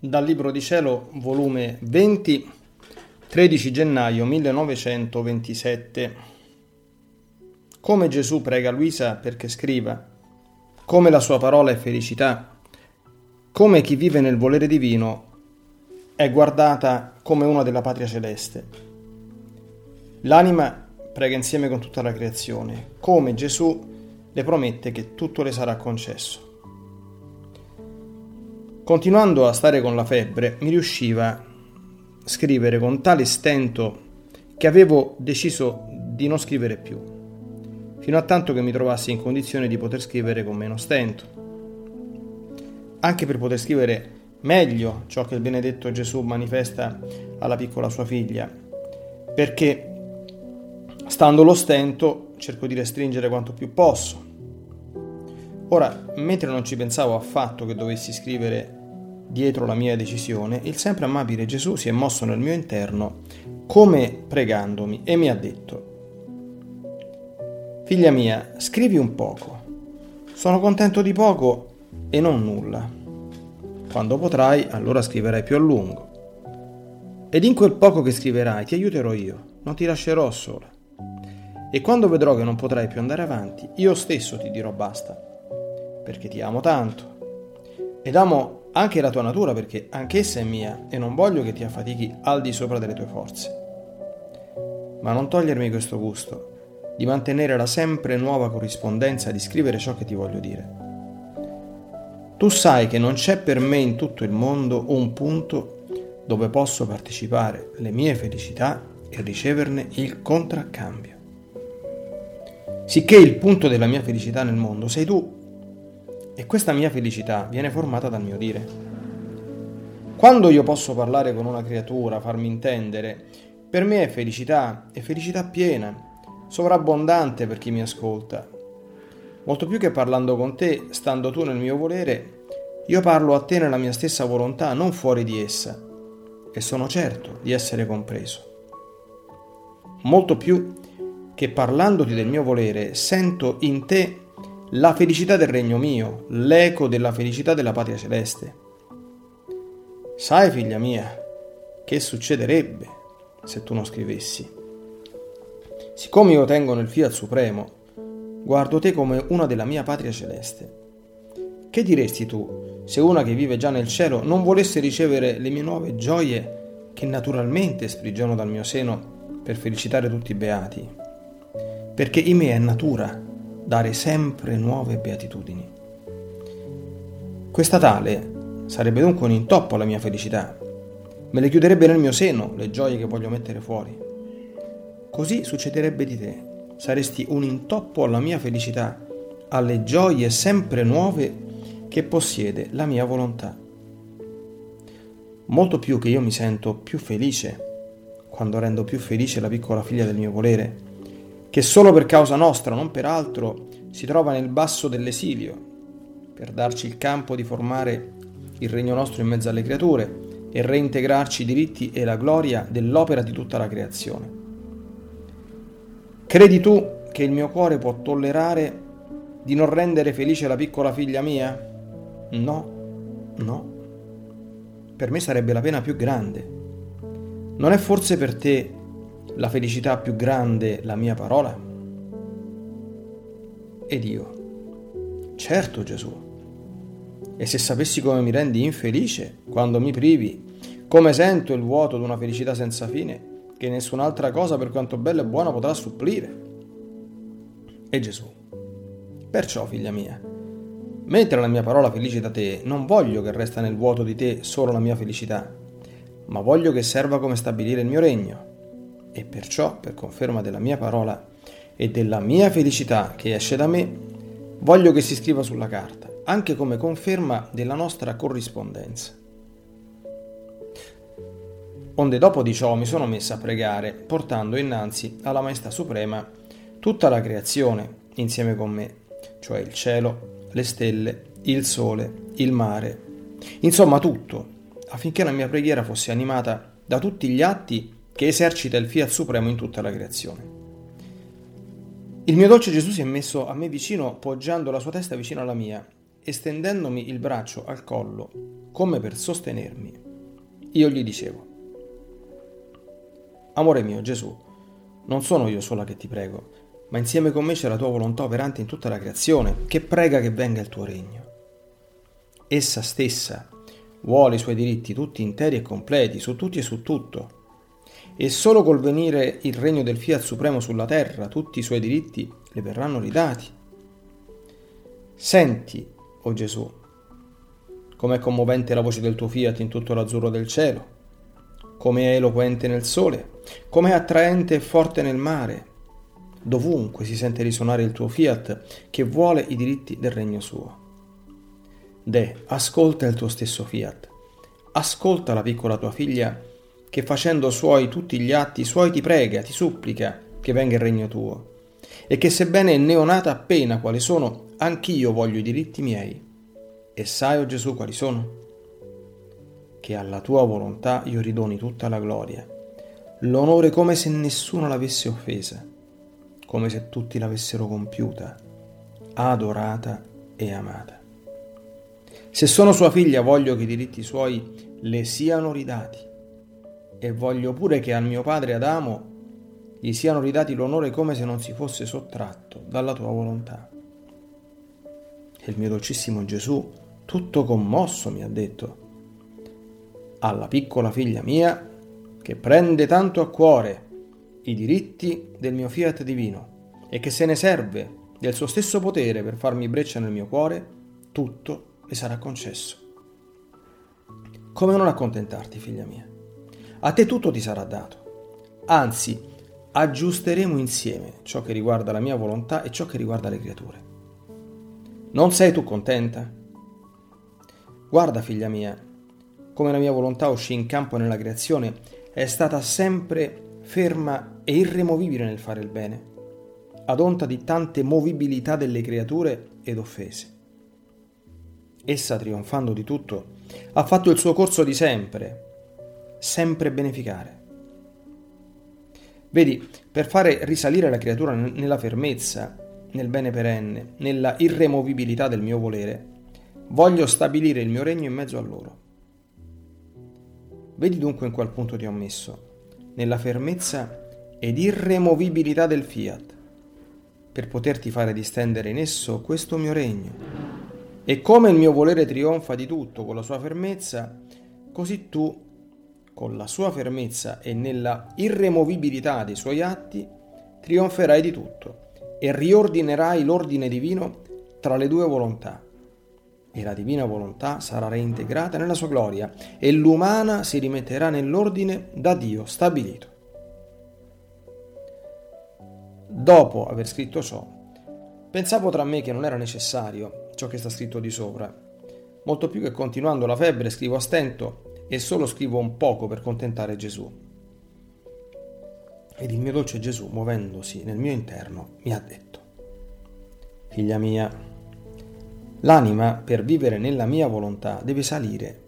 Dal Libro di Cielo, volume 20, 13 gennaio 1927. Come Gesù prega Luisa perché scriva, come la sua parola è felicità, come chi vive nel volere divino è guardata come una della patria celeste. L'anima prega insieme con tutta la creazione, come Gesù le promette che tutto le sarà concesso. Continuando a stare con la febbre, mi riusciva a scrivere con tale stento che avevo deciso di non scrivere più, fino a tanto che mi trovassi in condizione di poter scrivere con meno stento. Anche per poter scrivere meglio ciò che il benedetto Gesù manifesta alla piccola sua figlia, perché stando lo stento cerco di restringere quanto più posso. Ora, mentre non ci pensavo affatto che dovessi scrivere dietro la mia decisione, il sempre amabile Gesù si è mosso nel mio interno come pregandomi e mi ha detto, Figlia mia, scrivi un poco. Sono contento di poco e non nulla. Quando potrai, allora scriverai più a lungo. Ed in quel poco che scriverai ti aiuterò io, non ti lascerò sola. E quando vedrò che non potrai più andare avanti, io stesso ti dirò basta, perché ti amo tanto. Ed amo anche la tua natura perché anch'essa è mia e non voglio che ti affatichi al di sopra delle tue forze. Ma non togliermi questo gusto di mantenere la sempre nuova corrispondenza di scrivere ciò che ti voglio dire. Tu sai che non c'è per me in tutto il mondo un punto dove posso partecipare le mie felicità e riceverne il contraccambio. Sicché il punto della mia felicità nel mondo sei tu e questa mia felicità viene formata dal mio dire. Quando io posso parlare con una creatura, farmi intendere, per me è felicità, è felicità piena, sovrabbondante per chi mi ascolta. Molto più che parlando con te, stando tu nel mio volere, io parlo a te nella mia stessa volontà, non fuori di essa, e sono certo di essere compreso. Molto più che parlandoti del mio volere, sento in te la felicità del regno mio, l'eco della felicità della patria celeste. Sai, figlia mia, che succederebbe se tu non scrivessi? Siccome io tengo nel Fiat Supremo, guardo te come una della mia patria celeste. Che diresti tu se una che vive già nel cielo non volesse ricevere le mie nuove gioie che naturalmente sprigiono dal mio seno per felicitare tutti i beati? Perché in me è natura dare sempre nuove beatitudini. Questa tale sarebbe dunque un intoppo alla mia felicità, me le chiuderebbe nel mio seno le gioie che voglio mettere fuori. Così succederebbe di te, saresti un intoppo alla mia felicità, alle gioie sempre nuove che possiede la mia volontà. Molto più che io mi sento più felice quando rendo più felice la piccola figlia del mio volere, che solo per causa nostra, non per altro, si trova nel basso dell'esilio, per darci il campo di formare il regno nostro in mezzo alle creature e reintegrarci i diritti e la gloria dell'opera di tutta la creazione. Credi tu che il mio cuore può tollerare di non rendere felice la piccola figlia mia? No, no. Per me sarebbe la pena più grande. Non è forse per te la felicità più grande la mia parola? Ed io, certo Gesù. E se sapessi come mi rendi infelice quando mi privi, come sento il vuoto di una felicità senza fine, che nessun'altra cosa per quanto bella e buona potrà supplire. E Gesù, perciò figlia mia, mentre la mia parola felicita te, non voglio che resta nel vuoto di te solo la mia felicità, ma voglio che serva come stabilire il mio regno e perciò, per conferma della mia parola e della mia felicità che esce da me, voglio che si scriva sulla carta, anche come conferma della nostra corrispondenza. Onde dopo di ciò mi sono messa a pregare, portando innanzi alla Maestà Suprema tutta la creazione insieme con me, cioè il cielo, le stelle, il sole, il mare, insomma tutto, affinché la mia preghiera fosse animata da tutti gli atti che esercita il Fiat Supremo in tutta la creazione. Il mio dolce Gesù si è messo a me vicino, poggiando la sua testa vicino alla mia, estendendomi il braccio al collo come per sostenermi, io gli dicevo, Amore mio Gesù, non sono io sola che ti prego, ma insieme con me c'è la tua volontà operante in tutta la creazione, che prega che venga il tuo regno. Essa stessa vuole i suoi diritti tutti interi e completi, su tutti e su tutto. E solo col venire il regno del Fiat Supremo sulla terra, tutti i suoi diritti le verranno ridati. Senti, o oh Gesù, com'è commovente la voce del tuo Fiat in tutto l'azzurro del cielo, com'è eloquente nel sole, com'è attraente e forte nel mare. Dovunque si sente risuonare il tuo Fiat che vuole i diritti del regno suo. De, ascolta il tuo stesso fiat. Ascolta la piccola tua figlia che facendo suoi tutti gli atti suoi ti prega, ti supplica che venga il regno tuo. E che sebbene neonata appena quali sono, anch'io voglio i diritti miei. E sai, o oh Gesù, quali sono? Che alla tua volontà io ridoni tutta la gloria, l'onore come se nessuno l'avesse offesa, come se tutti l'avessero compiuta, adorata e amata. Se sono sua figlia voglio che i diritti suoi le siano ridati e voglio pure che al mio padre Adamo gli siano ridati l'onore come se non si fosse sottratto dalla tua volontà. E il mio dolcissimo Gesù, tutto commosso, mi ha detto, alla piccola figlia mia, che prende tanto a cuore i diritti del mio fiat divino e che se ne serve del suo stesso potere per farmi breccia nel mio cuore, tutto le sarà concesso. Come non accontentarti, figlia mia? A te tutto ti sarà dato. Anzi, aggiusteremo insieme ciò che riguarda la mia volontà e ciò che riguarda le creature. Non sei tu contenta? Guarda, figlia mia, come la mia volontà uscì in campo nella creazione è stata sempre ferma e irremovibile nel fare il bene, ad onta di tante movibilità delle creature ed offese. Essa, trionfando di tutto, ha fatto il suo corso di sempre, sempre beneficare. Vedi, per fare risalire la creatura nella fermezza, nel bene perenne, nella irremovibilità del mio volere, voglio stabilire il mio regno in mezzo a loro. Vedi dunque in qual punto ti ho messo, nella fermezza ed irremovibilità del fiat, per poterti fare distendere in esso questo mio regno e come il mio volere trionfa di tutto con la sua fermezza, così tu, con la sua fermezza e nella irremovibilità dei suoi atti, trionferai di tutto e riordinerai l'ordine divino tra le due volontà. E la divina volontà sarà reintegrata nella sua gloria e l'umana si rimetterà nell'ordine da Dio stabilito. Dopo aver scritto ciò, pensavo tra me che non era necessario ciò che sta scritto di sopra. Molto più che continuando la febbre scrivo a stento e solo scrivo un poco per contentare Gesù. Ed il mio dolce Gesù, muovendosi nel mio interno, mi ha detto, Figlia mia, l'anima per vivere nella mia volontà deve salire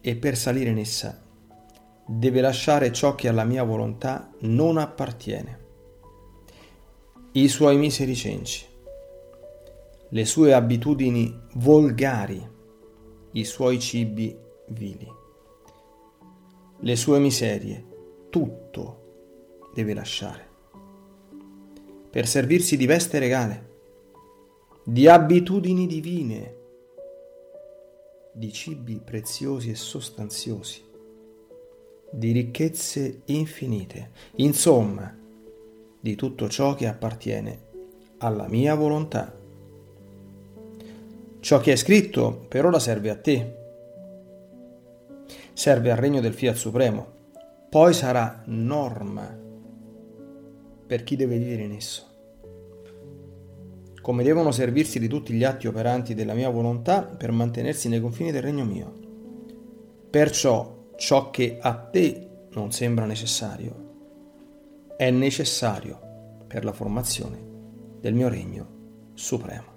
e per salire in essa deve lasciare ciò che alla mia volontà non appartiene, i suoi miseri cenci le sue abitudini volgari, i suoi cibi vili, le sue miserie, tutto deve lasciare. Per servirsi di veste regale, di abitudini divine, di cibi preziosi e sostanziosi, di ricchezze infinite, insomma, di tutto ciò che appartiene alla mia volontà. Ciò che è scritto per ora serve a te, serve al regno del Fiat Supremo, poi sarà norma per chi deve vivere in esso. Come devono servirsi di tutti gli atti operanti della mia volontà per mantenersi nei confini del regno mio. Perciò ciò che a te non sembra necessario è necessario per la formazione del mio regno supremo.